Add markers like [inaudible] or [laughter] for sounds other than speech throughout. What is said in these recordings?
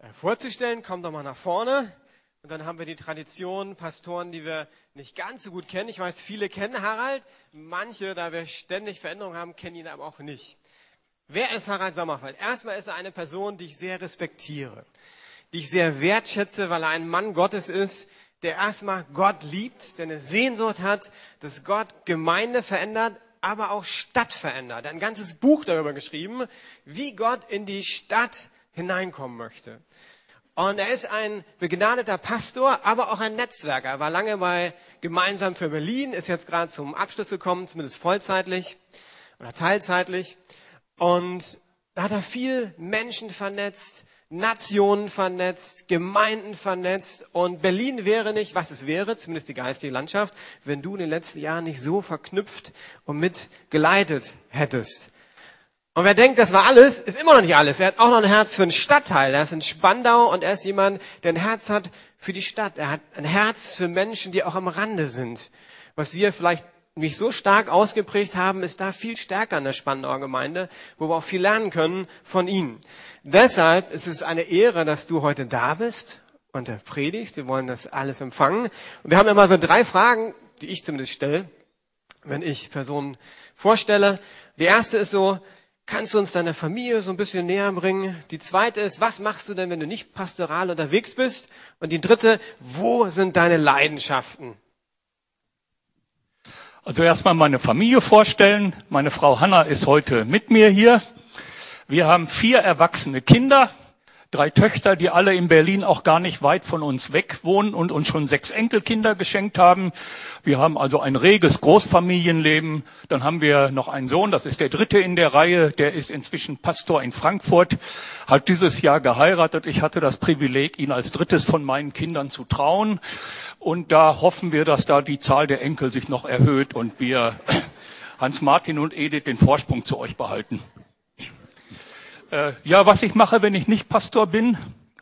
äh, vorzustellen. Kommt doch mal nach vorne. Und dann haben wir die Tradition, Pastoren, die wir nicht ganz so gut kennen. Ich weiß, viele kennen Harald. Manche, da wir ständig Veränderungen haben, kennen ihn aber auch nicht. Wer ist Harald Sommerfeld? Erstmal ist er eine Person, die ich sehr respektiere, die ich sehr wertschätze, weil er ein Mann Gottes ist, der erstmal Gott liebt, der eine Sehnsucht hat, dass Gott Gemeinde verändert, aber auch Stadt verändert. Ein ganzes Buch darüber geschrieben, wie Gott in die Stadt hineinkommen möchte. Und er ist ein begnadeter Pastor, aber auch ein Netzwerker. Er war lange bei Gemeinsam für Berlin, ist jetzt gerade zum Abschluss gekommen, zumindest vollzeitlich oder teilzeitlich. Und da hat er viel Menschen vernetzt, Nationen vernetzt, Gemeinden vernetzt. Und Berlin wäre nicht, was es wäre, zumindest die geistige Landschaft, wenn du in den letzten Jahren nicht so verknüpft und mitgeleitet hättest. Und wer denkt, das war alles, ist immer noch nicht alles. Er hat auch noch ein Herz für einen Stadtteil. Er ist in Spandau und er ist jemand, der ein Herz hat für die Stadt. Er hat ein Herz für Menschen, die auch am Rande sind. Was wir vielleicht nicht so stark ausgeprägt haben, ist da viel stärker in der Spandauer Gemeinde, wo wir auch viel lernen können von ihnen. Deshalb ist es eine Ehre, dass du heute da bist und predigst. Wir wollen das alles empfangen. Und wir haben immer so drei Fragen, die ich zumindest stelle, wenn ich Personen vorstelle. Die erste ist so, Kannst du uns deine Familie so ein bisschen näher bringen? Die zweite ist, was machst du denn, wenn du nicht pastoral unterwegs bist? Und die dritte, wo sind deine Leidenschaften? Also erstmal meine Familie vorstellen. Meine Frau Hanna ist heute mit mir hier. Wir haben vier erwachsene Kinder drei Töchter, die alle in Berlin auch gar nicht weit von uns weg wohnen und uns schon sechs Enkelkinder geschenkt haben. Wir haben also ein reges Großfamilienleben. Dann haben wir noch einen Sohn, das ist der dritte in der Reihe, der ist inzwischen Pastor in Frankfurt, hat dieses Jahr geheiratet. Ich hatte das Privileg, ihn als drittes von meinen Kindern zu trauen. Und da hoffen wir, dass da die Zahl der Enkel sich noch erhöht und wir [clears throat] Hans-Martin und Edith den Vorsprung zu euch behalten. Äh, ja, was ich mache, wenn ich nicht Pastor bin.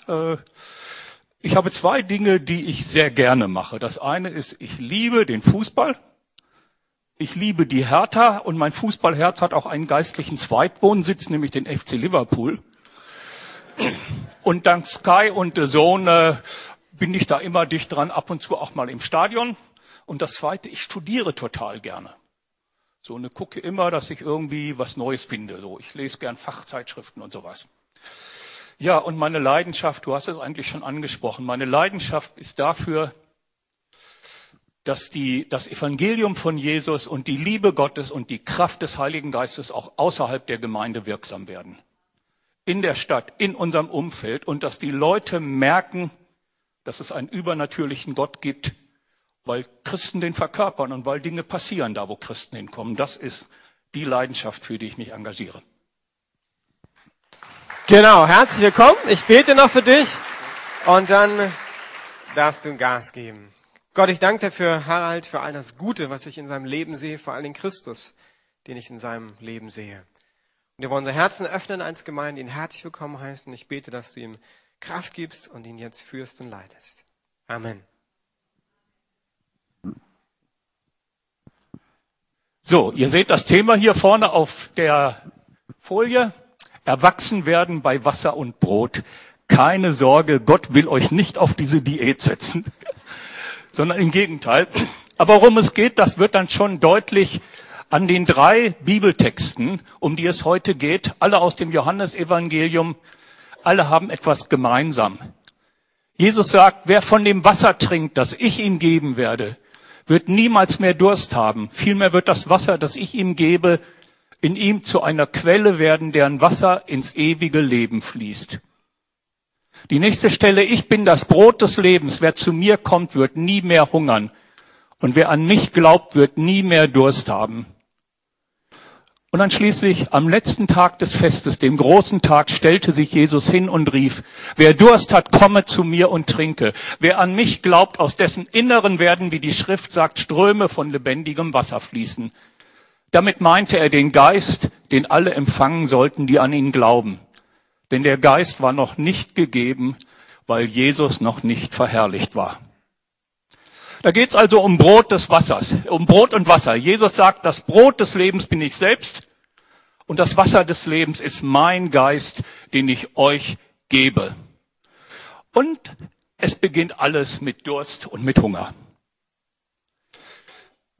Äh, ich habe zwei Dinge, die ich sehr gerne mache. Das eine ist, ich liebe den Fußball. Ich liebe die Hertha und mein Fußballherz hat auch einen geistlichen Zweitwohnsitz, nämlich den FC Liverpool. Und dank Sky und The Zone äh, bin ich da immer dicht dran, ab und zu auch mal im Stadion. Und das Zweite, ich studiere total gerne. So, und gucke immer, dass ich irgendwie was Neues finde. So, ich lese gern Fachzeitschriften und sowas. Ja, und meine Leidenschaft, du hast es eigentlich schon angesprochen, meine Leidenschaft ist dafür, dass die, das Evangelium von Jesus und die Liebe Gottes und die Kraft des Heiligen Geistes auch außerhalb der Gemeinde wirksam werden. In der Stadt, in unserem Umfeld und dass die Leute merken, dass es einen übernatürlichen Gott gibt, weil Christen den verkörpern und weil Dinge passieren da, wo Christen hinkommen. Das ist die Leidenschaft, für die ich mich engagiere. Genau, herzlich willkommen. Ich bete noch für dich und dann darfst du Gas geben. Gott, ich danke dir für Harald, für all das Gute, was ich in seinem Leben sehe, vor allem Christus, den ich in seinem Leben sehe. Und wir wollen unser Herzen öffnen als Gemeinde, ihn herzlich willkommen heißen. Ich bete, dass du ihm Kraft gibst und ihn jetzt führst und leitest. Amen. So, ihr seht das Thema hier vorne auf der Folie. Erwachsen werden bei Wasser und Brot. Keine Sorge, Gott will euch nicht auf diese Diät setzen, [laughs] sondern im Gegenteil. Aber worum es geht, das wird dann schon deutlich an den drei Bibeltexten, um die es heute geht, alle aus dem Johannesevangelium, alle haben etwas gemeinsam. Jesus sagt, wer von dem Wasser trinkt, das ich ihm geben werde, wird niemals mehr Durst haben. Vielmehr wird das Wasser, das ich ihm gebe, in ihm zu einer Quelle werden, deren Wasser ins ewige Leben fließt. Die nächste Stelle, ich bin das Brot des Lebens. Wer zu mir kommt, wird nie mehr hungern. Und wer an mich glaubt, wird nie mehr Durst haben. Und dann schließlich am letzten Tag des Festes, dem großen Tag, stellte sich Jesus hin und rief, wer Durst hat, komme zu mir und trinke. Wer an mich glaubt, aus dessen Inneren werden, wie die Schrift sagt, Ströme von lebendigem Wasser fließen. Damit meinte er den Geist, den alle empfangen sollten, die an ihn glauben. Denn der Geist war noch nicht gegeben, weil Jesus noch nicht verherrlicht war. Da geht es also um Brot des Wassers, um Brot und Wasser. Jesus sagt, das Brot des Lebens bin ich selbst und das Wasser des Lebens ist mein Geist, den ich euch gebe. Und es beginnt alles mit Durst und mit Hunger.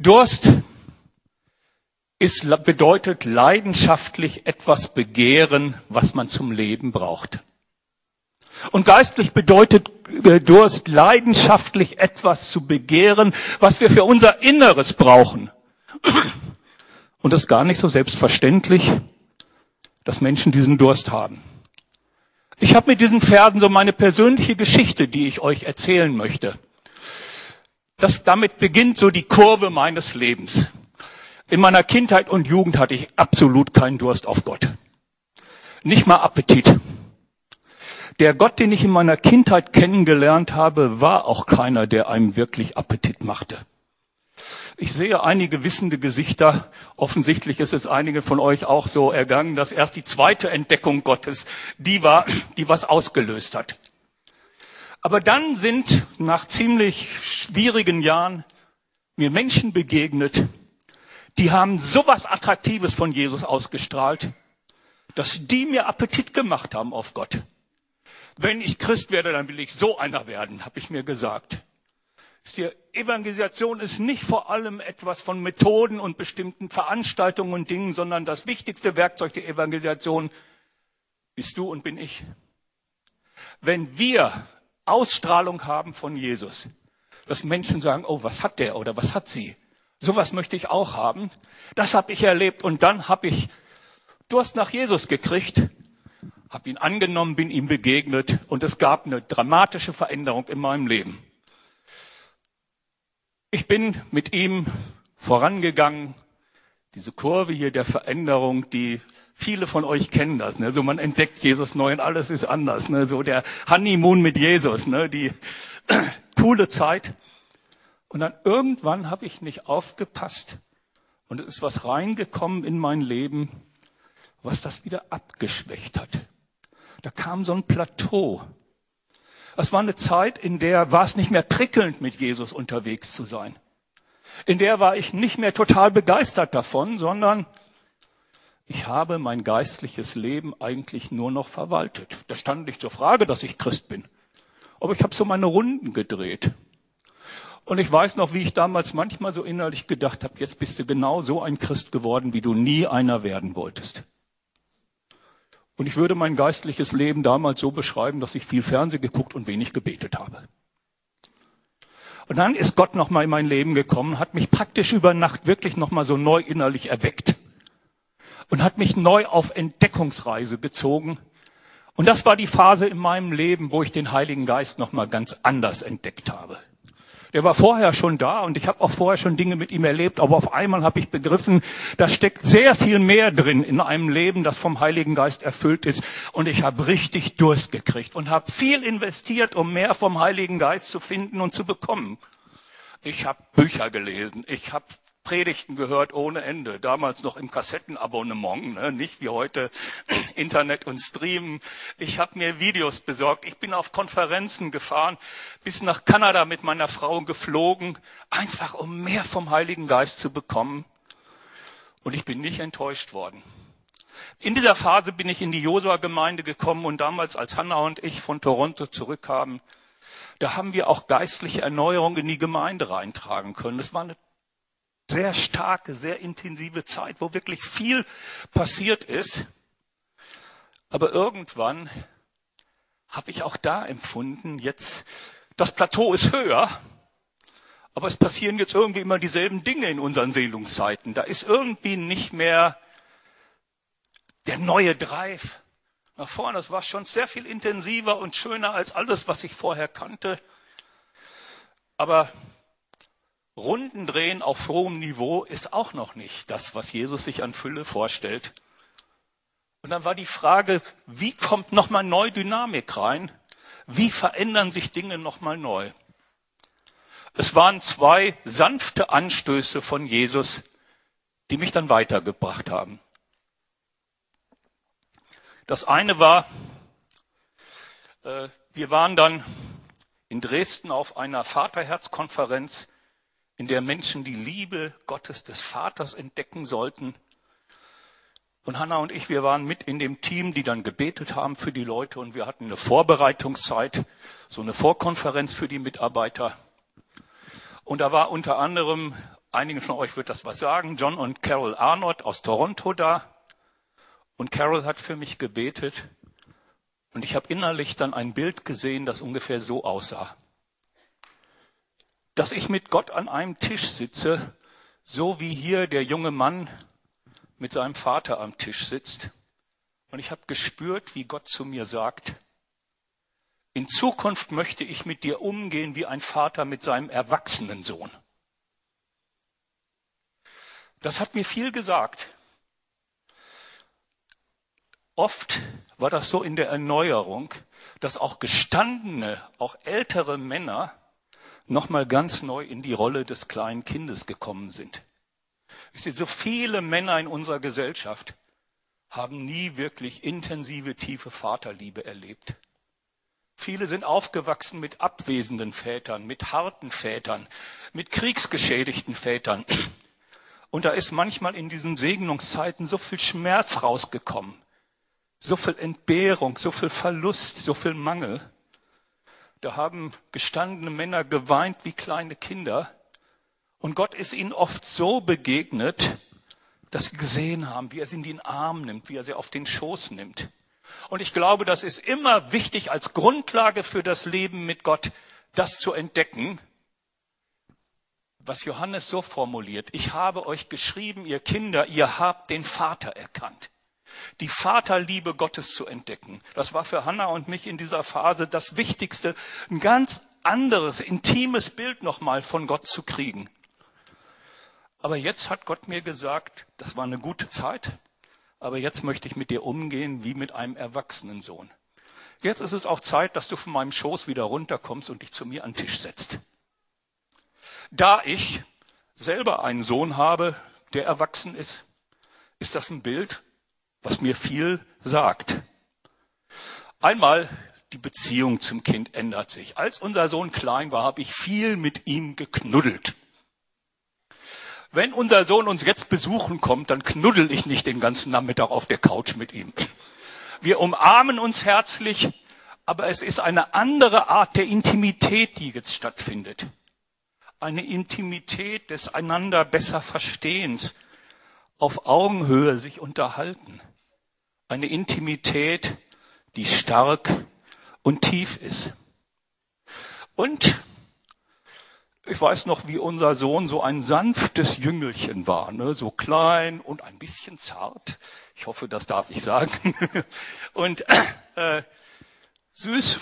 Durst ist, bedeutet leidenschaftlich etwas begehren, was man zum Leben braucht. Und geistlich bedeutet äh, Durst leidenschaftlich etwas zu begehren, was wir für unser Inneres brauchen. Und das ist gar nicht so selbstverständlich, dass Menschen diesen Durst haben. Ich habe mit diesen Versen so meine persönliche Geschichte, die ich euch erzählen möchte. Das, damit beginnt so die Kurve meines Lebens. In meiner Kindheit und Jugend hatte ich absolut keinen Durst auf Gott. Nicht mal Appetit. Der Gott, den ich in meiner Kindheit kennengelernt habe, war auch keiner, der einem wirklich Appetit machte. Ich sehe einige wissende Gesichter. Offensichtlich ist es einigen von euch auch so ergangen, dass erst die zweite Entdeckung Gottes die war, die was ausgelöst hat. Aber dann sind nach ziemlich schwierigen Jahren mir Menschen begegnet, die haben sowas Attraktives von Jesus ausgestrahlt, dass die mir Appetit gemacht haben auf Gott. Wenn ich Christ werde, dann will ich so einer werden, habe ich mir gesagt. Die Evangelisation ist nicht vor allem etwas von Methoden und bestimmten Veranstaltungen und Dingen, sondern das wichtigste Werkzeug der Evangelisation bist du und bin ich. Wenn wir Ausstrahlung haben von Jesus, dass Menschen sagen, oh, was hat der oder was hat sie? Sowas möchte ich auch haben. Das habe ich erlebt und dann habe ich Durst nach Jesus gekriegt, habe ihn angenommen, bin ihm begegnet und es gab eine dramatische Veränderung in meinem Leben. Ich bin mit ihm vorangegangen. Diese Kurve hier der Veränderung, die viele von euch kennen das. Ne? So man entdeckt Jesus neu und alles ist anders. Ne? So der Honeymoon mit Jesus, ne? die [clears throat] coole Zeit. Und dann irgendwann habe ich nicht aufgepasst und es ist was reingekommen in mein Leben, was das wieder abgeschwächt hat. Da kam so ein Plateau. Es war eine Zeit, in der war es nicht mehr prickelnd, mit Jesus unterwegs zu sein. In der war ich nicht mehr total begeistert davon, sondern ich habe mein geistliches Leben eigentlich nur noch verwaltet. Da stand nicht zur Frage, dass ich Christ bin. Aber ich habe so meine Runden gedreht. Und ich weiß noch, wie ich damals manchmal so innerlich gedacht habe, jetzt bist du genau so ein Christ geworden, wie du nie einer werden wolltest. Und ich würde mein geistliches Leben damals so beschreiben, dass ich viel Fernsehen geguckt und wenig gebetet habe. Und dann ist Gott nochmal in mein Leben gekommen, hat mich praktisch über Nacht wirklich nochmal so neu innerlich erweckt und hat mich neu auf Entdeckungsreise bezogen. Und das war die Phase in meinem Leben, wo ich den Heiligen Geist nochmal ganz anders entdeckt habe. Der war vorher schon da und ich habe auch vorher schon Dinge mit ihm erlebt, aber auf einmal habe ich begriffen, da steckt sehr viel mehr drin in einem Leben, das vom Heiligen Geist erfüllt ist. Und ich habe richtig Durst gekriegt und habe viel investiert, um mehr vom Heiligen Geist zu finden und zu bekommen. Ich habe Bücher gelesen, ich habe Predigten gehört ohne Ende. Damals noch im Kassettenabonnement, ne? nicht wie heute [clears throat] Internet und Streamen. Ich habe mir Videos besorgt. Ich bin auf Konferenzen gefahren, bis nach Kanada mit meiner Frau geflogen, einfach um mehr vom Heiligen Geist zu bekommen. Und ich bin nicht enttäuscht worden. In dieser Phase bin ich in die Josua-Gemeinde gekommen und damals, als Hannah und ich von Toronto zurückkamen, da haben wir auch geistliche Erneuerung in die Gemeinde reintragen können. Es war eine sehr starke, sehr intensive Zeit, wo wirklich viel passiert ist. Aber irgendwann habe ich auch da empfunden, jetzt, das Plateau ist höher, aber es passieren jetzt irgendwie immer dieselben Dinge in unseren Seelungszeiten. Da ist irgendwie nicht mehr der neue Drive nach vorne. Das war schon sehr viel intensiver und schöner als alles, was ich vorher kannte. Aber Runden drehen auf hohem Niveau ist auch noch nicht das, was Jesus sich an Fülle vorstellt. Und dann war die Frage, wie kommt nochmal neu Dynamik rein? Wie verändern sich Dinge nochmal neu? Es waren zwei sanfte Anstöße von Jesus, die mich dann weitergebracht haben. Das eine war, äh, wir waren dann in Dresden auf einer Vaterherzkonferenz in der Menschen die Liebe Gottes des Vaters entdecken sollten. Und Hanna und ich, wir waren mit in dem Team, die dann gebetet haben für die Leute und wir hatten eine Vorbereitungszeit, so eine Vorkonferenz für die Mitarbeiter. Und da war unter anderem, einigen von euch wird das was sagen, John und Carol Arnott aus Toronto da. Und Carol hat für mich gebetet und ich habe innerlich dann ein Bild gesehen, das ungefähr so aussah. Dass ich mit Gott an einem Tisch sitze, so wie hier der junge Mann mit seinem Vater am Tisch sitzt. Und ich habe gespürt, wie Gott zu mir sagt, in Zukunft möchte ich mit dir umgehen wie ein Vater mit seinem erwachsenen Sohn. Das hat mir viel gesagt. Oft war das so in der Erneuerung, dass auch gestandene, auch ältere Männer nochmal ganz neu in die Rolle des kleinen Kindes gekommen sind. Ich sehe, so viele Männer in unserer Gesellschaft haben nie wirklich intensive, tiefe Vaterliebe erlebt. Viele sind aufgewachsen mit abwesenden Vätern, mit harten Vätern, mit kriegsgeschädigten Vätern. Und da ist manchmal in diesen Segnungszeiten so viel Schmerz rausgekommen, so viel Entbehrung, so viel Verlust, so viel Mangel. Da haben gestandene Männer geweint wie kleine Kinder. Und Gott ist ihnen oft so begegnet, dass sie gesehen haben, wie er sie in den Arm nimmt, wie er sie auf den Schoß nimmt. Und ich glaube, das ist immer wichtig als Grundlage für das Leben mit Gott, das zu entdecken, was Johannes so formuliert. Ich habe euch geschrieben, ihr Kinder, ihr habt den Vater erkannt. Die Vaterliebe Gottes zu entdecken. Das war für Hannah und mich in dieser Phase das Wichtigste, ein ganz anderes, intimes Bild nochmal von Gott zu kriegen. Aber jetzt hat Gott mir gesagt, das war eine gute Zeit, aber jetzt möchte ich mit dir umgehen wie mit einem erwachsenen Sohn. Jetzt ist es auch Zeit, dass du von meinem Schoß wieder runterkommst und dich zu mir an den Tisch setzt. Da ich selber einen Sohn habe, der erwachsen ist, ist das ein Bild, was mir viel sagt. Einmal die Beziehung zum Kind ändert sich. Als unser Sohn klein war, habe ich viel mit ihm geknuddelt. Wenn unser Sohn uns jetzt besuchen kommt, dann knuddel ich nicht den ganzen Nachmittag auf der Couch mit ihm. Wir umarmen uns herzlich, aber es ist eine andere Art der Intimität, die jetzt stattfindet. Eine Intimität des einander besser Verstehens, auf Augenhöhe sich unterhalten. Eine Intimität, die stark und tief ist. Und ich weiß noch, wie unser Sohn so ein sanftes Jüngelchen war, ne? so klein und ein bisschen zart. Ich hoffe, das darf ich sagen. [laughs] und äh, süß.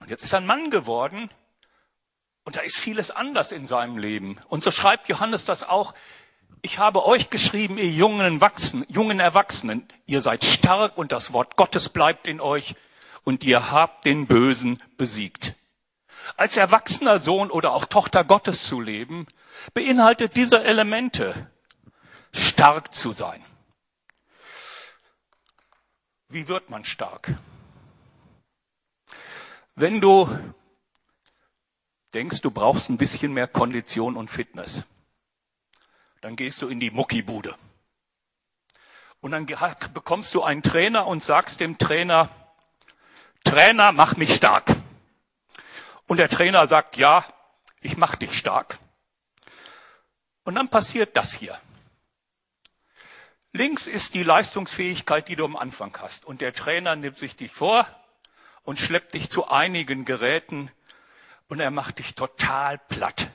Und jetzt ist er ein Mann geworden und da ist vieles anders in seinem Leben. Und so schreibt Johannes das auch. Ich habe euch geschrieben, ihr jungen, Wachsen, jungen Erwachsenen, ihr seid stark und das Wort Gottes bleibt in euch und ihr habt den Bösen besiegt. Als erwachsener Sohn oder auch Tochter Gottes zu leben, beinhaltet diese Elemente. Stark zu sein. Wie wird man stark? Wenn du denkst, du brauchst ein bisschen mehr Kondition und Fitness, dann gehst du in die Muckibude. Und dann bekommst du einen Trainer und sagst dem Trainer, Trainer, mach mich stark. Und der Trainer sagt, ja, ich mach dich stark. Und dann passiert das hier. Links ist die Leistungsfähigkeit, die du am Anfang hast. Und der Trainer nimmt sich die vor und schleppt dich zu einigen Geräten und er macht dich total platt.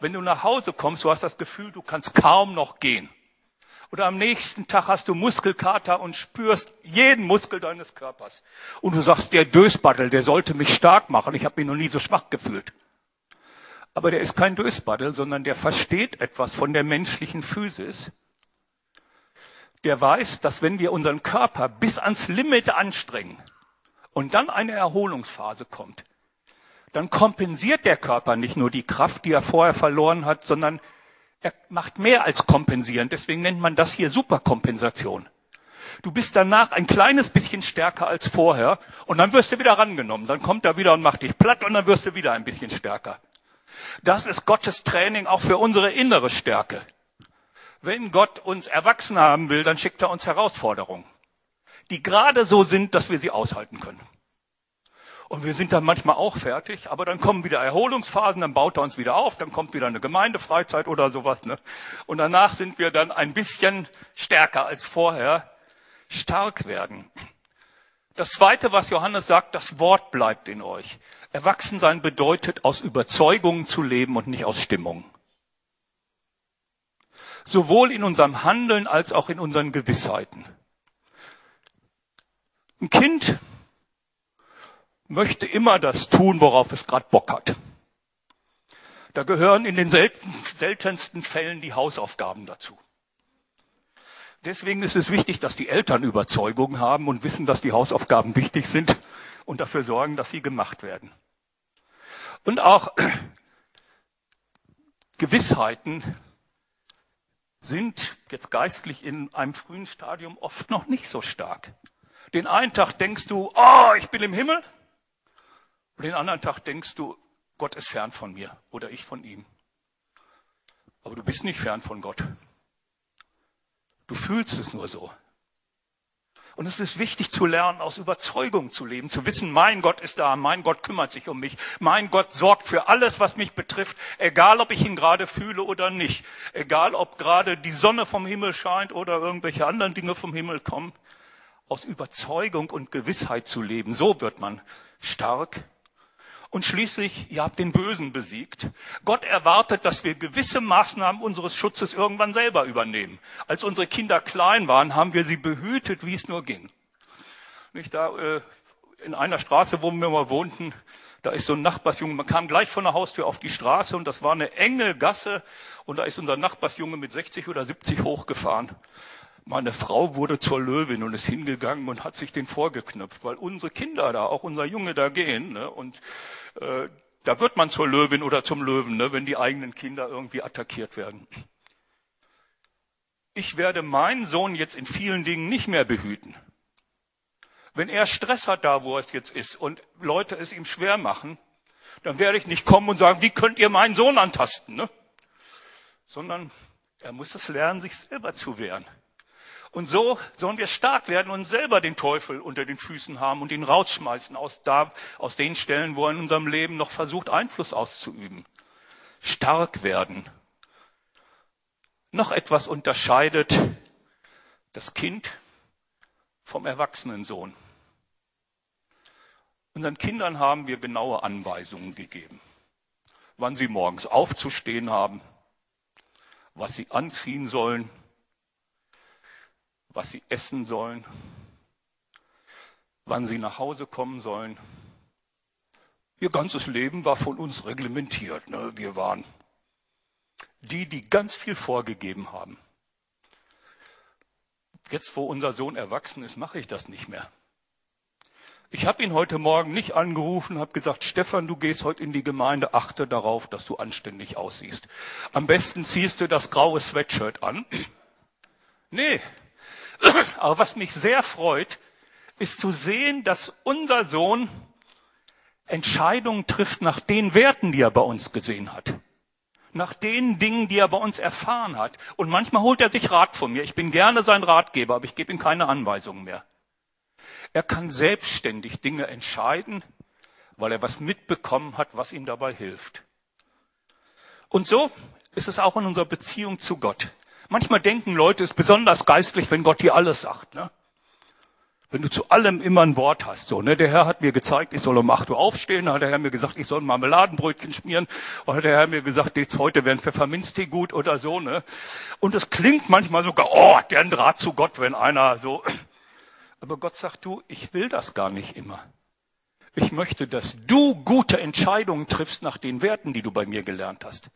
Wenn du nach Hause kommst, du hast das Gefühl, du kannst kaum noch gehen. Oder am nächsten Tag hast du Muskelkater und spürst jeden Muskel deines Körpers. Und du sagst, der Dösbaddel, der sollte mich stark machen. Ich habe mich noch nie so schwach gefühlt. Aber der ist kein Dösbaddel, sondern der versteht etwas von der menschlichen Physis. Der weiß, dass wenn wir unseren Körper bis ans Limit anstrengen und dann eine Erholungsphase kommt, dann kompensiert der Körper nicht nur die Kraft, die er vorher verloren hat, sondern er macht mehr als kompensieren. Deswegen nennt man das hier Superkompensation. Du bist danach ein kleines bisschen stärker als vorher und dann wirst du wieder rangenommen. Dann kommt er wieder und macht dich platt und dann wirst du wieder ein bisschen stärker. Das ist Gottes Training auch für unsere innere Stärke. Wenn Gott uns erwachsen haben will, dann schickt er uns Herausforderungen, die gerade so sind, dass wir sie aushalten können. Und wir sind dann manchmal auch fertig, aber dann kommen wieder Erholungsphasen, dann baut er uns wieder auf, dann kommt wieder eine Gemeindefreizeit oder sowas. Ne? Und danach sind wir dann ein bisschen stärker als vorher, stark werden. Das Zweite, was Johannes sagt, das Wort bleibt in euch. Erwachsensein bedeutet, aus Überzeugungen zu leben und nicht aus Stimmung. Sowohl in unserem Handeln als auch in unseren Gewissheiten. Ein Kind möchte immer das tun, worauf es gerade Bock hat. Da gehören in den seltensten Fällen die Hausaufgaben dazu. Deswegen ist es wichtig, dass die Eltern Überzeugung haben und wissen, dass die Hausaufgaben wichtig sind und dafür sorgen, dass sie gemacht werden. Und auch [clears throat] Gewissheiten sind jetzt geistlich in einem frühen Stadium oft noch nicht so stark. Den einen Tag denkst du, oh, ich bin im Himmel. Und den anderen Tag denkst du, Gott ist fern von mir oder ich von ihm. Aber du bist nicht fern von Gott. Du fühlst es nur so. Und es ist wichtig zu lernen, aus Überzeugung zu leben, zu wissen, mein Gott ist da, mein Gott kümmert sich um mich, mein Gott sorgt für alles, was mich betrifft, egal ob ich ihn gerade fühle oder nicht, egal ob gerade die Sonne vom Himmel scheint oder irgendwelche anderen Dinge vom Himmel kommen. Aus Überzeugung und Gewissheit zu leben, so wird man stark und schließlich, ihr habt den Bösen besiegt. Gott erwartet, dass wir gewisse Maßnahmen unseres Schutzes irgendwann selber übernehmen. Als unsere Kinder klein waren, haben wir sie behütet, wie es nur ging. Nicht da äh, in einer Straße, wo wir mal wohnten, da ist so ein Nachbarsjunge, man kam gleich von der Haustür auf die Straße und das war eine enge Gasse und da ist unser Nachbarsjunge mit 60 oder 70 hochgefahren. Meine Frau wurde zur Löwin und ist hingegangen und hat sich den vorgeknüpft, weil unsere Kinder da, auch unser Junge da gehen. Ne? Und äh, da wird man zur Löwin oder zum Löwen, ne? wenn die eigenen Kinder irgendwie attackiert werden. Ich werde meinen Sohn jetzt in vielen Dingen nicht mehr behüten. Wenn er Stress hat da, wo er jetzt ist und Leute es ihm schwer machen, dann werde ich nicht kommen und sagen, wie könnt ihr meinen Sohn antasten? Ne? Sondern er muss es lernen, sich selber zu wehren. Und so sollen wir stark werden und selber den Teufel unter den Füßen haben und ihn rausschmeißen aus, da, aus den Stellen, wo er in unserem Leben noch versucht, Einfluss auszuüben. Stark werden. Noch etwas unterscheidet das Kind vom erwachsenen Sohn. Unseren Kindern haben wir genaue Anweisungen gegeben, wann sie morgens aufzustehen haben, was sie anziehen sollen, was sie essen sollen, wann sie nach Hause kommen sollen. Ihr ganzes Leben war von uns reglementiert. Ne? Wir waren die, die ganz viel vorgegeben haben. Jetzt, wo unser Sohn erwachsen ist, mache ich das nicht mehr. Ich habe ihn heute Morgen nicht angerufen, habe gesagt, Stefan, du gehst heute in die Gemeinde, achte darauf, dass du anständig aussiehst. Am besten ziehst du das graue Sweatshirt an. [clears throat] Nee, aber was mich sehr freut, ist zu sehen, dass unser Sohn Entscheidungen trifft nach den Werten, die er bei uns gesehen hat. Nach den Dingen, die er bei uns erfahren hat. Und manchmal holt er sich Rat von mir. Ich bin gerne sein Ratgeber, aber ich gebe ihm keine Anweisungen mehr. Er kann selbstständig Dinge entscheiden, weil er was mitbekommen hat, was ihm dabei hilft. Und so ist es auch in unserer Beziehung zu Gott. Manchmal denken Leute, es ist besonders geistlich, wenn Gott dir alles sagt. Ne? Wenn du zu allem immer ein Wort hast. So, ne? Der Herr hat mir gezeigt, ich soll um 8 Uhr aufstehen. Dann hat der Herr mir gesagt, ich soll ein Marmeladenbrötchen schmieren. Oder hat der Herr mir gesagt, jetzt heute wäre ein Pfefferminztee gut oder so. Ne? Und es klingt manchmal sogar, oh, der ein Draht zu Gott, wenn einer so. Aber Gott sagt, du, ich will das gar nicht immer. Ich möchte, dass du gute Entscheidungen triffst nach den Werten, die du bei mir gelernt hast.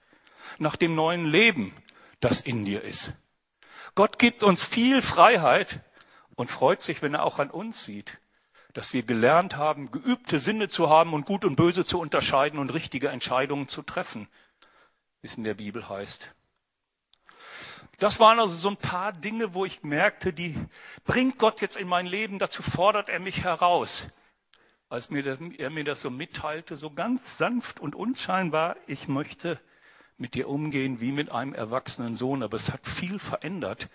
Nach dem neuen Leben, das in dir ist. Gott gibt uns viel Freiheit und freut sich, wenn er auch an uns sieht, dass wir gelernt haben, geübte Sinne zu haben und gut und böse zu unterscheiden und richtige Entscheidungen zu treffen, wie es in der Bibel heißt. Das waren also so ein paar Dinge, wo ich merkte, die bringt Gott jetzt in mein Leben, dazu fordert er mich heraus. Als mir das, er mir das so mitteilte, so ganz sanft und unscheinbar, ich möchte mit dir umgehen wie mit einem erwachsenen Sohn, aber es hat viel verändert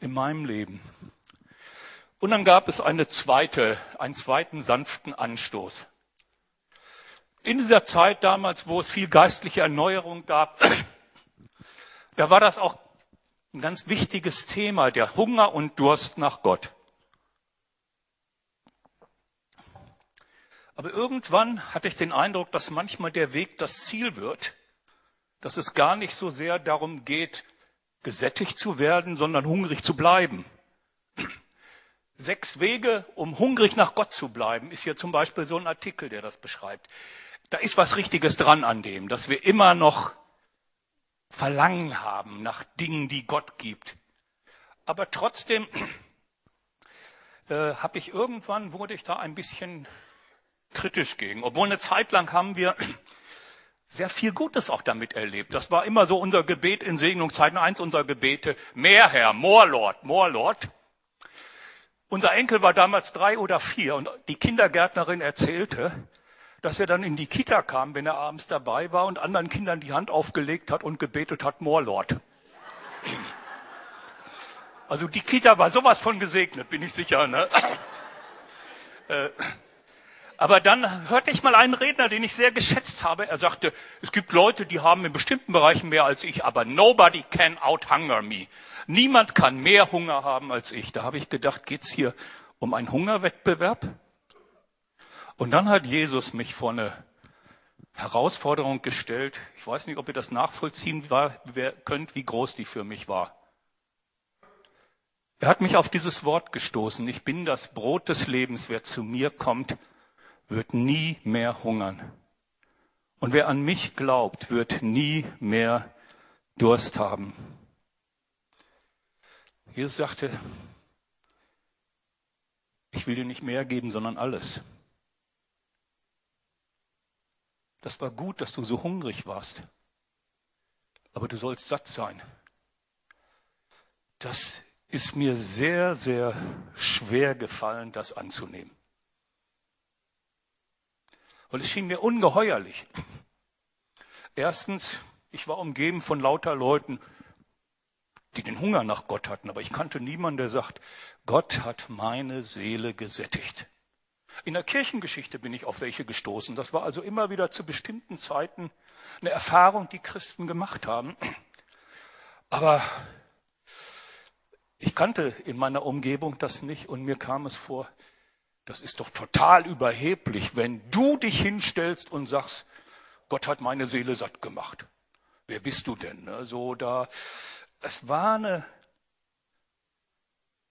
in meinem Leben. Und dann gab es eine zweite, einen zweiten sanften Anstoß. In dieser Zeit damals, wo es viel geistliche Erneuerung gab, [clears throat] da war das auch ein ganz wichtiges Thema, der Hunger und Durst nach Gott. Aber irgendwann hatte ich den Eindruck, dass manchmal der Weg das Ziel wird, dass es gar nicht so sehr darum geht, gesättigt zu werden, sondern hungrig zu bleiben. Sechs Wege, um hungrig nach Gott zu bleiben, ist hier zum Beispiel so ein Artikel, der das beschreibt. Da ist was Richtiges dran an dem, dass wir immer noch Verlangen haben nach Dingen, die Gott gibt. Aber trotzdem äh, habe ich irgendwann, wurde ich da ein bisschen kritisch gegen. Obwohl eine Zeit lang haben wir sehr viel Gutes auch damit erlebt. Das war immer so unser Gebet in Segnungszeiten, eins unserer Gebete. Mehr Herr, more Lord, more Lord. Unser Enkel war damals drei oder vier und die Kindergärtnerin erzählte, dass er dann in die Kita kam, wenn er abends dabei war und anderen Kindern die Hand aufgelegt hat und gebetet hat, more Lord. Also die Kita war sowas von gesegnet, bin ich sicher. Ne? Aber dann hörte ich mal einen Redner, den ich sehr geschätzt habe. Er sagte, es gibt Leute, die haben in bestimmten Bereichen mehr als ich, aber nobody can out-hunger me. Niemand kann mehr Hunger haben als ich. Da habe ich gedacht, geht's hier um einen Hungerwettbewerb? Und dann hat Jesus mich vor eine Herausforderung gestellt. Ich weiß nicht, ob ihr das nachvollziehen könnt, wie groß die für mich war. Er hat mich auf dieses Wort gestoßen. Ich bin das Brot des Lebens. Wer zu mir kommt, wird nie mehr hungern. Und wer an mich glaubt, wird nie mehr Durst haben. Jesus sagte, ich will dir nicht mehr geben, sondern alles. Das war gut, dass du so hungrig warst. Aber du sollst satt sein. Das ist mir sehr, sehr schwer gefallen, das anzunehmen. Und es schien mir ungeheuerlich. Erstens, ich war umgeben von lauter Leuten, die den Hunger nach Gott hatten, aber ich kannte niemanden, der sagt, Gott hat meine Seele gesättigt. In der Kirchengeschichte bin ich auf welche gestoßen. Das war also immer wieder zu bestimmten Zeiten eine Erfahrung, die Christen gemacht haben. Aber ich kannte in meiner Umgebung das nicht und mir kam es vor, das ist doch total überheblich, wenn du dich hinstellst und sagst, Gott hat meine Seele satt gemacht. Wer bist du denn? So da, es war eine,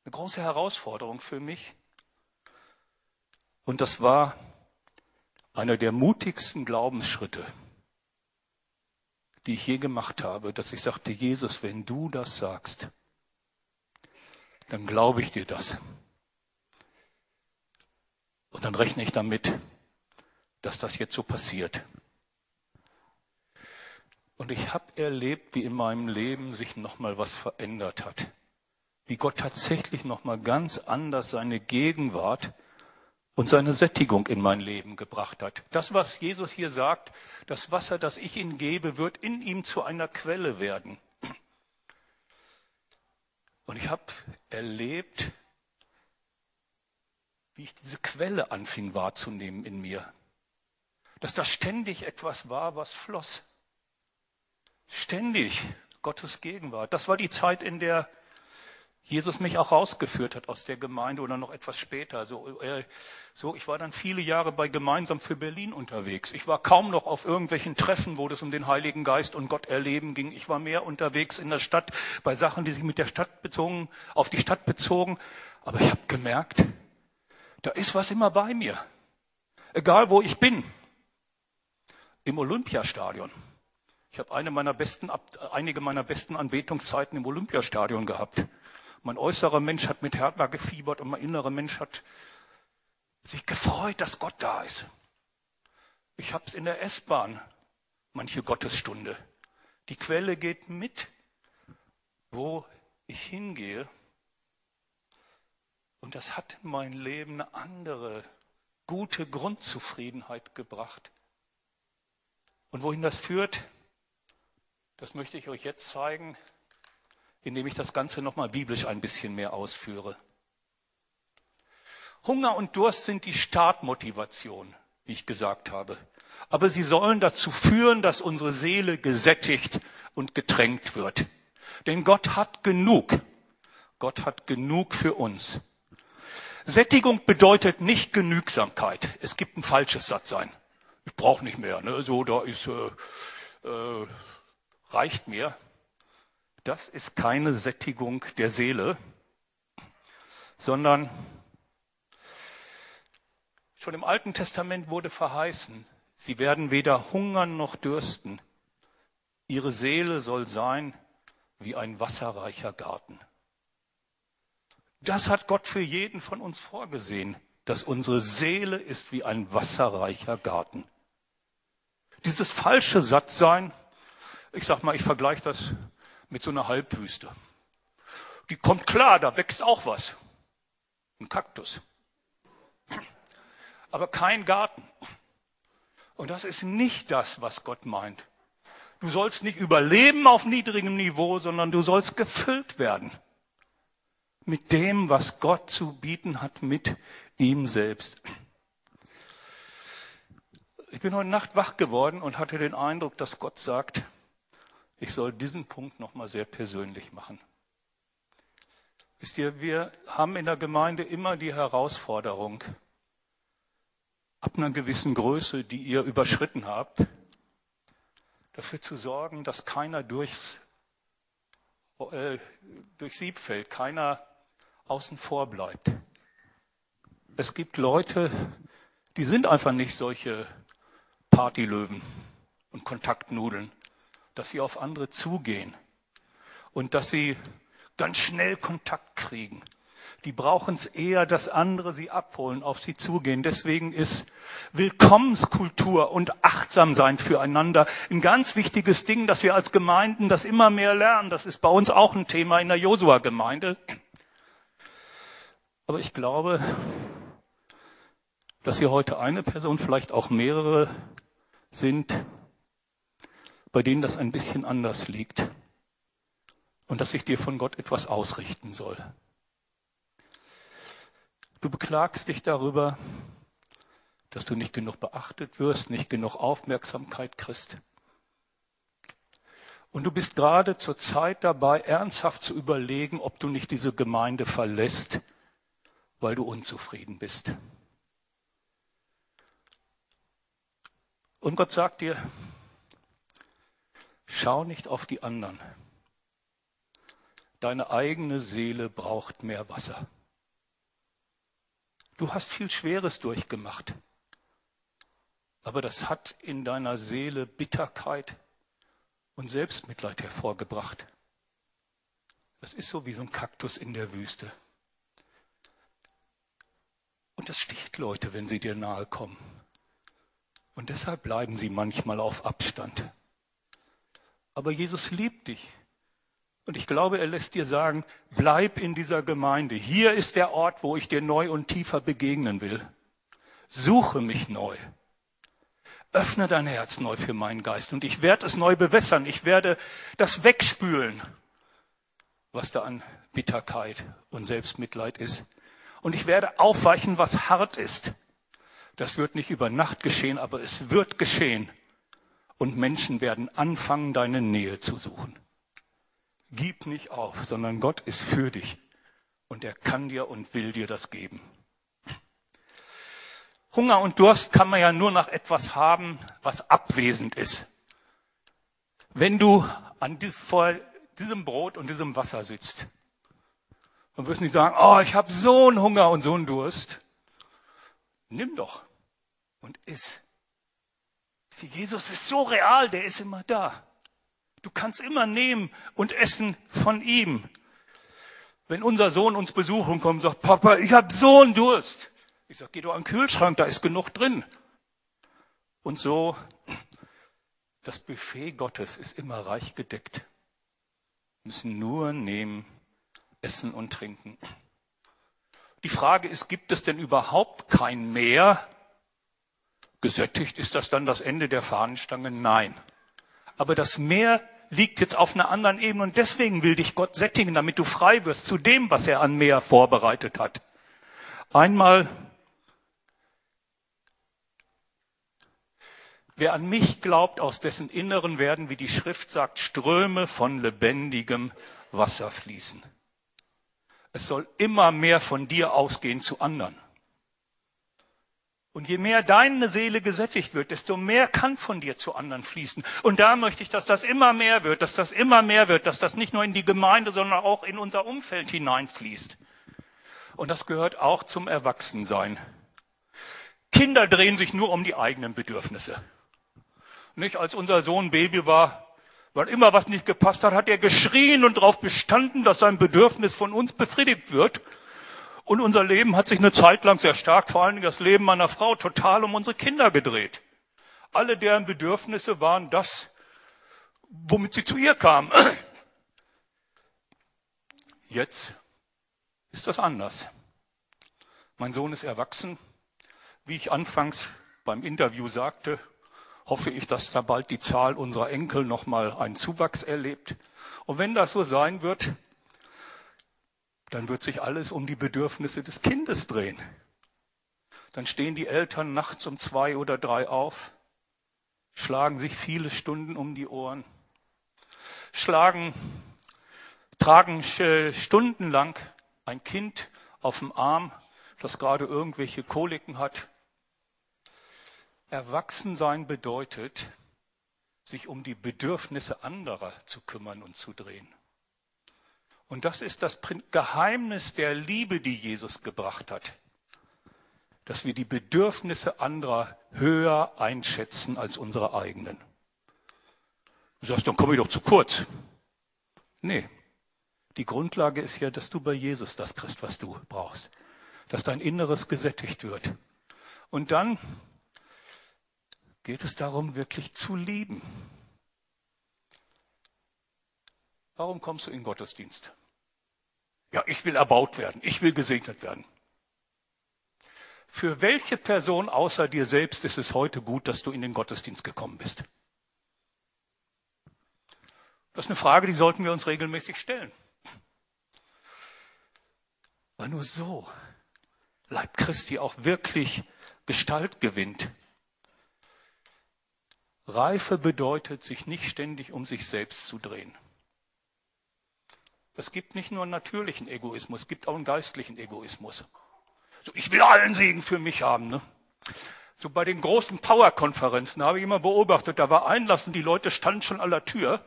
eine große Herausforderung für mich. Und das war einer der mutigsten Glaubensschritte, die ich je gemacht habe, dass ich sagte, Jesus, wenn du das sagst, dann glaube ich dir das. Und dann rechne ich damit, dass das jetzt so passiert. Und ich habe erlebt, wie in meinem Leben sich nochmal was verändert hat. Wie Gott tatsächlich nochmal ganz anders seine Gegenwart und seine Sättigung in mein Leben gebracht hat. Das, was Jesus hier sagt, das Wasser, das ich ihm gebe, wird in ihm zu einer Quelle werden. Und ich habe erlebt, wie ich diese Quelle anfing wahrzunehmen in mir. Dass da ständig etwas war, was floss. Ständig Gottes Gegenwart. Das war die Zeit, in der Jesus mich auch rausgeführt hat aus der Gemeinde oder noch etwas später. So, äh, so, ich war dann viele Jahre bei Gemeinsam für Berlin unterwegs. Ich war kaum noch auf irgendwelchen Treffen, wo es um den Heiligen Geist und Gott erleben ging. Ich war mehr unterwegs in der Stadt bei Sachen, die sich mit der Stadt bezogen, auf die Stadt bezogen. Aber ich habe gemerkt, da ist was immer bei mir. Egal wo ich bin. Im Olympiastadion. Ich habe eine meiner besten, einige meiner besten Anbetungszeiten im Olympiastadion gehabt. Mein äußerer Mensch hat mit Hertha gefiebert und mein innerer Mensch hat sich gefreut, dass Gott da ist. Ich habe es in der S-Bahn, manche Gottesstunde. Die Quelle geht mit, wo ich hingehe. Und das hat in mein Leben eine andere, gute Grundzufriedenheit gebracht. Und wohin das führt, Das möchte ich euch jetzt zeigen, indem ich das Ganze nochmal biblisch ein bisschen mehr ausführe. Hunger und Durst sind die Startmotivation, wie ich gesagt habe. Aber sie sollen dazu führen, dass unsere Seele gesättigt und getränkt wird. Denn Gott hat genug. Gott hat genug für uns. Sättigung bedeutet nicht Genügsamkeit. Es gibt ein falsches Sattsein. Ich brauche nicht mehr. Ne? So, da ist äh, äh, reicht mir. Das ist keine Sättigung der Seele, sondern schon im Alten Testament wurde verheißen, sie werden weder hungern noch dürsten. Ihre Seele soll sein wie ein wasserreicher Garten. Das hat Gott für jeden von uns vorgesehen, dass unsere Seele ist wie ein wasserreicher Garten. Dieses falsche Sattsein, ich sag mal, ich vergleiche das mit so einer Halbwüste. Die kommt klar, da wächst auch was. Ein Kaktus. Aber kein Garten. Und das ist nicht das, was Gott meint. Du sollst nicht überleben auf niedrigem Niveau, sondern du sollst gefüllt werden mit dem, was Gott zu bieten hat, mit ihm selbst. Ich bin heute Nacht wach geworden und hatte den Eindruck, dass Gott sagt, ich soll diesen Punkt nochmal sehr persönlich machen. Wisst ihr, wir haben in der Gemeinde immer die Herausforderung, ab einer gewissen Größe, die ihr überschritten habt, dafür zu sorgen, dass keiner durchs, äh, durch Sieb fällt, keiner außen vor bleibt. Es gibt Leute, die sind einfach nicht solche Partylöwen und Kontaktnudeln dass sie auf andere zugehen und dass sie ganz schnell Kontakt kriegen. Die brauchen es eher, dass andere sie abholen, auf sie zugehen. Deswegen ist Willkommenskultur und achtsam sein füreinander ein ganz wichtiges Ding, dass wir als Gemeinden das immer mehr lernen. Das ist bei uns auch ein Thema in der Josua-Gemeinde. Aber ich glaube, dass hier heute eine Person, vielleicht auch mehrere sind, bei denen das ein bisschen anders liegt und dass ich dir von Gott etwas ausrichten soll. Du beklagst dich darüber, dass du nicht genug beachtet wirst, nicht genug Aufmerksamkeit kriegst. Und du bist gerade zur Zeit dabei, ernsthaft zu überlegen, ob du nicht diese Gemeinde verlässt, weil du unzufrieden bist. Und Gott sagt dir, Schau nicht auf die anderen. Deine eigene Seele braucht mehr Wasser. Du hast viel Schweres durchgemacht, aber das hat in deiner Seele Bitterkeit und Selbstmitleid hervorgebracht. Das ist so wie so ein Kaktus in der Wüste. Und das sticht Leute, wenn sie dir nahe kommen. Und deshalb bleiben sie manchmal auf Abstand. Aber Jesus liebt dich. Und ich glaube, er lässt dir sagen, bleib in dieser Gemeinde. Hier ist der Ort, wo ich dir neu und tiefer begegnen will. Suche mich neu. Öffne dein Herz neu für meinen Geist und ich werde es neu bewässern. Ich werde das wegspülen, was da an Bitterkeit und Selbstmitleid ist. Und ich werde aufweichen, was hart ist. Das wird nicht über Nacht geschehen, aber es wird geschehen und Menschen werden anfangen, deine Nähe zu suchen. Gib nicht auf, sondern Gott ist für dich und er kann dir und will dir das geben. Hunger und Durst kann man ja nur nach etwas haben, was abwesend ist. Wenn du an vor diesem Brot und diesem Wasser sitzt, dann wirst nicht sagen, oh, ich habe so einen Hunger und so einen Durst. Nimm doch und iss. Jesus ist so real, der ist immer da. Du kannst immer nehmen und essen von ihm. Wenn unser Sohn uns besuchen kommt und sagt, Papa, ich habe so einen Durst. Ich sage, geh doch an den Kühlschrank, da ist genug drin. Und so, das Buffet Gottes ist immer reich gedeckt. Wir müssen nur nehmen, essen und trinken. Die Frage ist, gibt es denn überhaupt kein Meer, Gesättigt ist das dann das Ende der Fahnenstange? Nein. Aber das Meer liegt jetzt auf einer anderen Ebene und deswegen will dich Gott sättigen, damit du frei wirst zu dem, was er an mehr vorbereitet hat. Einmal, wer an mich glaubt, aus dessen Inneren werden, wie die Schrift sagt, Ströme von lebendigem Wasser fließen. Es soll immer mehr von dir ausgehen zu anderen. Und je mehr deine Seele gesättigt wird, desto mehr kann von dir zu anderen fließen. Und da möchte ich, dass das immer mehr wird, dass das immer mehr wird, dass das nicht nur in die Gemeinde, sondern auch in unser Umfeld hineinfließt. Und das gehört auch zum Erwachsensein. Kinder drehen sich nur um die eigenen Bedürfnisse. Nicht, als unser Sohn Baby war, weil immer was nicht gepasst hat, hat er geschrien und darauf bestanden, dass sein Bedürfnis von uns befriedigt wird. Und unser Leben hat sich eine Zeit lang sehr stark, vor allem das Leben meiner Frau, total um unsere Kinder gedreht. Alle deren Bedürfnisse waren das, womit sie zu ihr kamen. [clears throat] Jetzt ist das anders. Mein Sohn ist erwachsen. Wie ich anfangs beim Interview sagte, hoffe ich, dass da bald die Zahl unserer Enkel nochmal einen Zuwachs erlebt. Und wenn das so sein wird, dann wird sich alles um die Bedürfnisse des Kindes drehen. Dann stehen die Eltern nachts um zwei oder drei auf, schlagen sich viele Stunden um die Ohren, schlagen, tragen stundenlang ein Kind auf dem Arm, das gerade irgendwelche Koliken hat. Erwachsensein bedeutet, sich um die Bedürfnisse anderer zu kümmern und zu drehen. Und das ist das Geheimnis der Liebe, die Jesus gebracht hat. Dass wir die Bedürfnisse anderer höher einschätzen als unsere eigenen. Du sagst, dann komme ich doch zu kurz. Nee. Die Grundlage ist ja, dass du bei Jesus das kriegst, was du brauchst. Dass dein Inneres gesättigt wird. Und dann geht es darum, wirklich zu lieben. Warum kommst du in Gottesdienst? Ja, ich will erbaut werden. Ich will gesegnet werden. Für welche Person außer dir selbst ist es heute gut, dass du in den Gottesdienst gekommen bist? Das ist eine Frage, die sollten wir uns regelmäßig stellen. Weil nur so Leib Christi auch wirklich Gestalt gewinnt. Reife bedeutet, sich nicht ständig um sich selbst zu drehen. Es gibt nicht nur einen natürlichen Egoismus, es gibt auch einen geistlichen Egoismus. So, ich will allen Segen für mich haben. Ne? So bei den großen Power-Konferenzen habe ich immer beobachtet, da war Einlass und die Leute standen schon an der Tür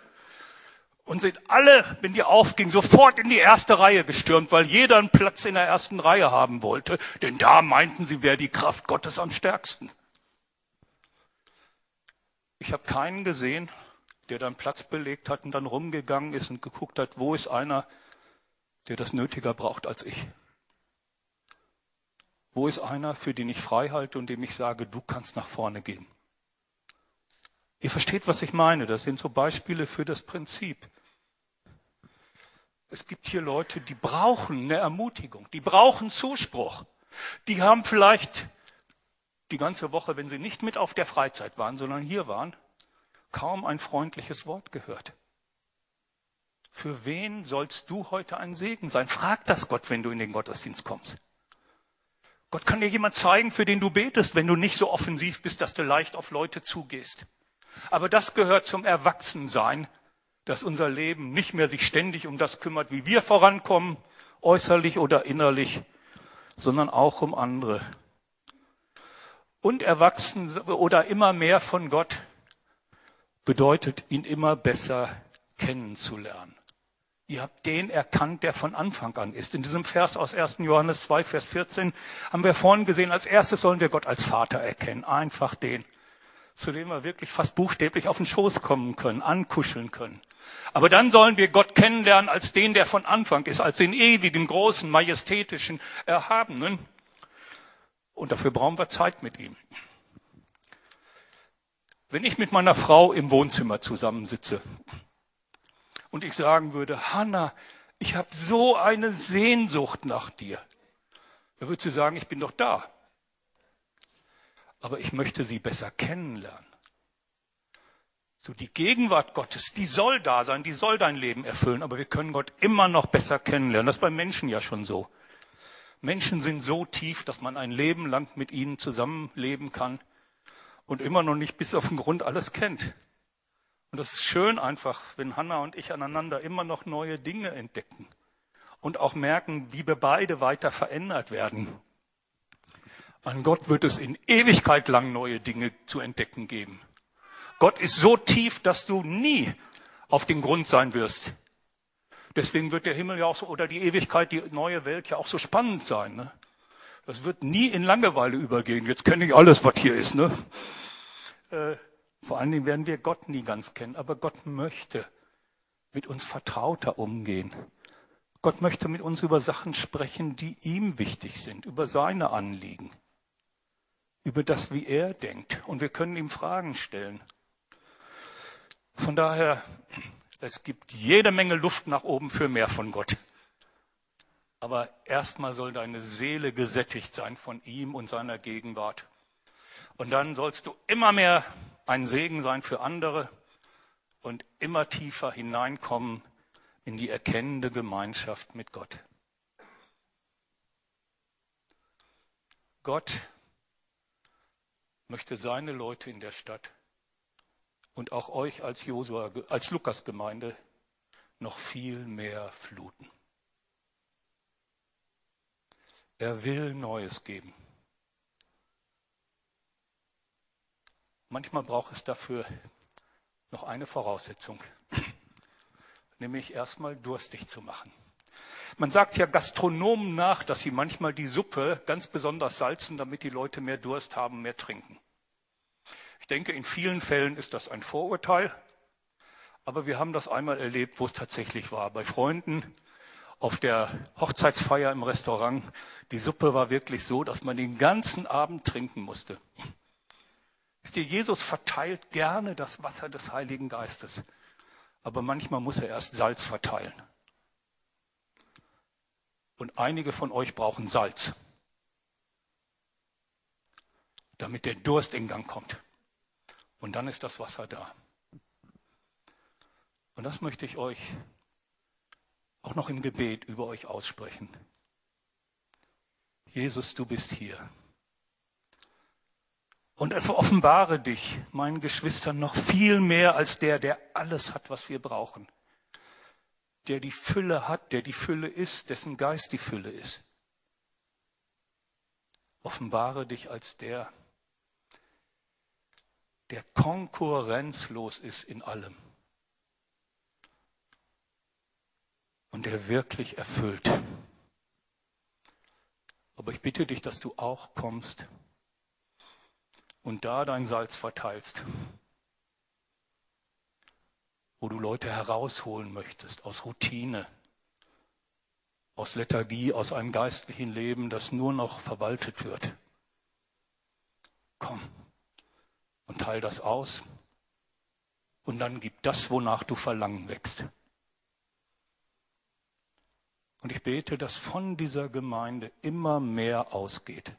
und sind alle, wenn die aufging, sofort in die erste Reihe gestürmt, weil jeder einen Platz in der ersten Reihe haben wollte, denn da meinten sie, wäre die Kraft Gottes am stärksten. Ich habe keinen gesehen, der dann Platz belegt hat und dann rumgegangen ist und geguckt hat, wo ist einer, der das nötiger braucht als ich? Wo ist einer, für den ich frei halte und dem ich sage, du kannst nach vorne gehen? Ihr versteht, was ich meine. Das sind so Beispiele für das Prinzip. Es gibt hier Leute, die brauchen eine Ermutigung, die brauchen Zuspruch. Die haben vielleicht die ganze Woche, wenn sie nicht mit auf der Freizeit waren, sondern hier waren, kaum ein freundliches Wort gehört. Für wen sollst du heute ein Segen sein? Frag das Gott, wenn du in den Gottesdienst kommst. Gott kann dir jemand zeigen, für den du betest, wenn du nicht so offensiv bist, dass du leicht auf Leute zugehst. Aber das gehört zum Erwachsensein, dass unser Leben nicht mehr sich ständig um das kümmert, wie wir vorankommen, äußerlich oder innerlich, sondern auch um andere. Und erwachsen oder immer mehr von Gott bedeutet, ihn immer besser kennenzulernen. Ihr habt den erkannt, der von Anfang an ist. In diesem Vers aus 1. Johannes 2, Vers 14 haben wir vorhin gesehen, als erstes sollen wir Gott als Vater erkennen. Einfach den, zu dem wir wirklich fast buchstäblich auf den Schoß kommen können, ankuscheln können. Aber dann sollen wir Gott kennenlernen als den, der von Anfang ist, als den ewigen, großen, majestätischen, erhabenen. Und dafür brauchen wir Zeit mit ihm. Wenn ich mit meiner Frau im Wohnzimmer zusammensitze und ich sagen würde, Hanna, ich habe so eine Sehnsucht nach dir, dann würde sie sagen, ich bin doch da. Aber ich möchte sie besser kennenlernen. So die Gegenwart Gottes, die soll da sein, die soll dein Leben erfüllen, aber wir können Gott immer noch besser kennenlernen. Das ist bei Menschen ja schon so. Menschen sind so tief, dass man ein Leben lang mit ihnen zusammenleben kann und immer noch nicht bis auf den Grund alles kennt. Und das ist schön einfach, wenn Hannah und ich aneinander immer noch neue Dinge entdecken und auch merken, wie wir beide weiter verändert werden. An Gott wird es in Ewigkeit lang neue Dinge zu entdecken geben. Gott ist so tief, dass du nie auf den Grund sein wirst. Deswegen wird der Himmel ja auch so, oder die Ewigkeit, die neue Welt ja auch so spannend sein. Ne? Das wird nie in Langeweile übergehen. Jetzt kenne ich alles, was hier ist. Ne? Äh, vor allen Dingen werden wir Gott nie ganz kennen, aber Gott möchte mit uns vertrauter umgehen. Gott möchte mit uns über Sachen sprechen, die ihm wichtig sind, über seine Anliegen, über das, wie er denkt. Und wir können ihm Fragen stellen. Von daher, es gibt jede Menge Luft nach oben für mehr von Gott. Aber erstmal soll deine Seele gesättigt sein von ihm und seiner Gegenwart. Und dann sollst du immer mehr ein Segen sein für andere und immer tiefer hineinkommen in die erkennende Gemeinschaft mit Gott. Gott möchte seine Leute in der Stadt und auch euch als Josua, als Lukas-Gemeinde noch viel mehr fluten. Er will Neues geben. Manchmal braucht es dafür noch eine Voraussetzung, nämlich erstmal durstig zu machen. Man sagt ja Gastronomen nach, dass sie manchmal die Suppe ganz besonders salzen, damit die Leute mehr Durst haben, mehr trinken. Ich denke, in vielen Fällen ist das ein Vorurteil, aber wir haben das einmal erlebt, wo es tatsächlich war. Bei Freunden auf der Hochzeitsfeier im Restaurant, die Suppe war wirklich so, dass man den ganzen Abend trinken musste. Wisst ihr, Jesus verteilt gerne das Wasser des Heiligen Geistes. Aber manchmal muss er erst Salz verteilen. Und einige von euch brauchen Salz, damit der Durst in Gang kommt. Und dann ist das Wasser da. Und das möchte ich euch auch noch im Gebet über euch aussprechen. Jesus, du bist hier. Und offenbare dich meinen Geschwistern noch viel mehr als der, der alles hat, was wir brauchen. Der die Fülle hat, der die Fülle ist, dessen Geist die Fülle ist. Offenbare dich als der, der konkurrenzlos ist in allem. Und der wirklich erfüllt. Aber ich bitte dich, dass du auch kommst und da dein Salz verteilst, wo du Leute herausholen möchtest aus Routine, aus Lethargie, aus einem geistlichen Leben, das nur noch verwaltet wird. Komm und teil das aus. Und dann gib das, wonach du Verlangen wächst. Und ich bete, dass von dieser Gemeinde immer mehr ausgeht.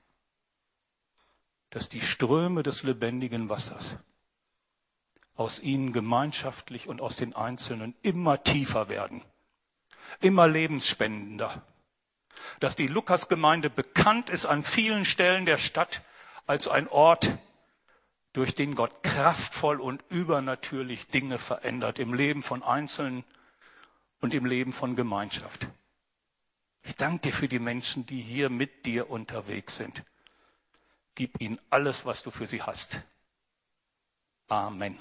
Dass die Ströme des lebendigen Wassers aus ihnen gemeinschaftlich und aus den Einzelnen immer tiefer werden, immer lebensspendender, dass die Lukasgemeinde bekannt ist an vielen Stellen der Stadt als ein Ort, durch den Gott kraftvoll und übernatürlich Dinge verändert im Leben von Einzelnen und im Leben von Gemeinschaft. Ich danke dir für die Menschen, die hier mit dir unterwegs sind. Gib ihnen alles, was du für sie hast. Amen.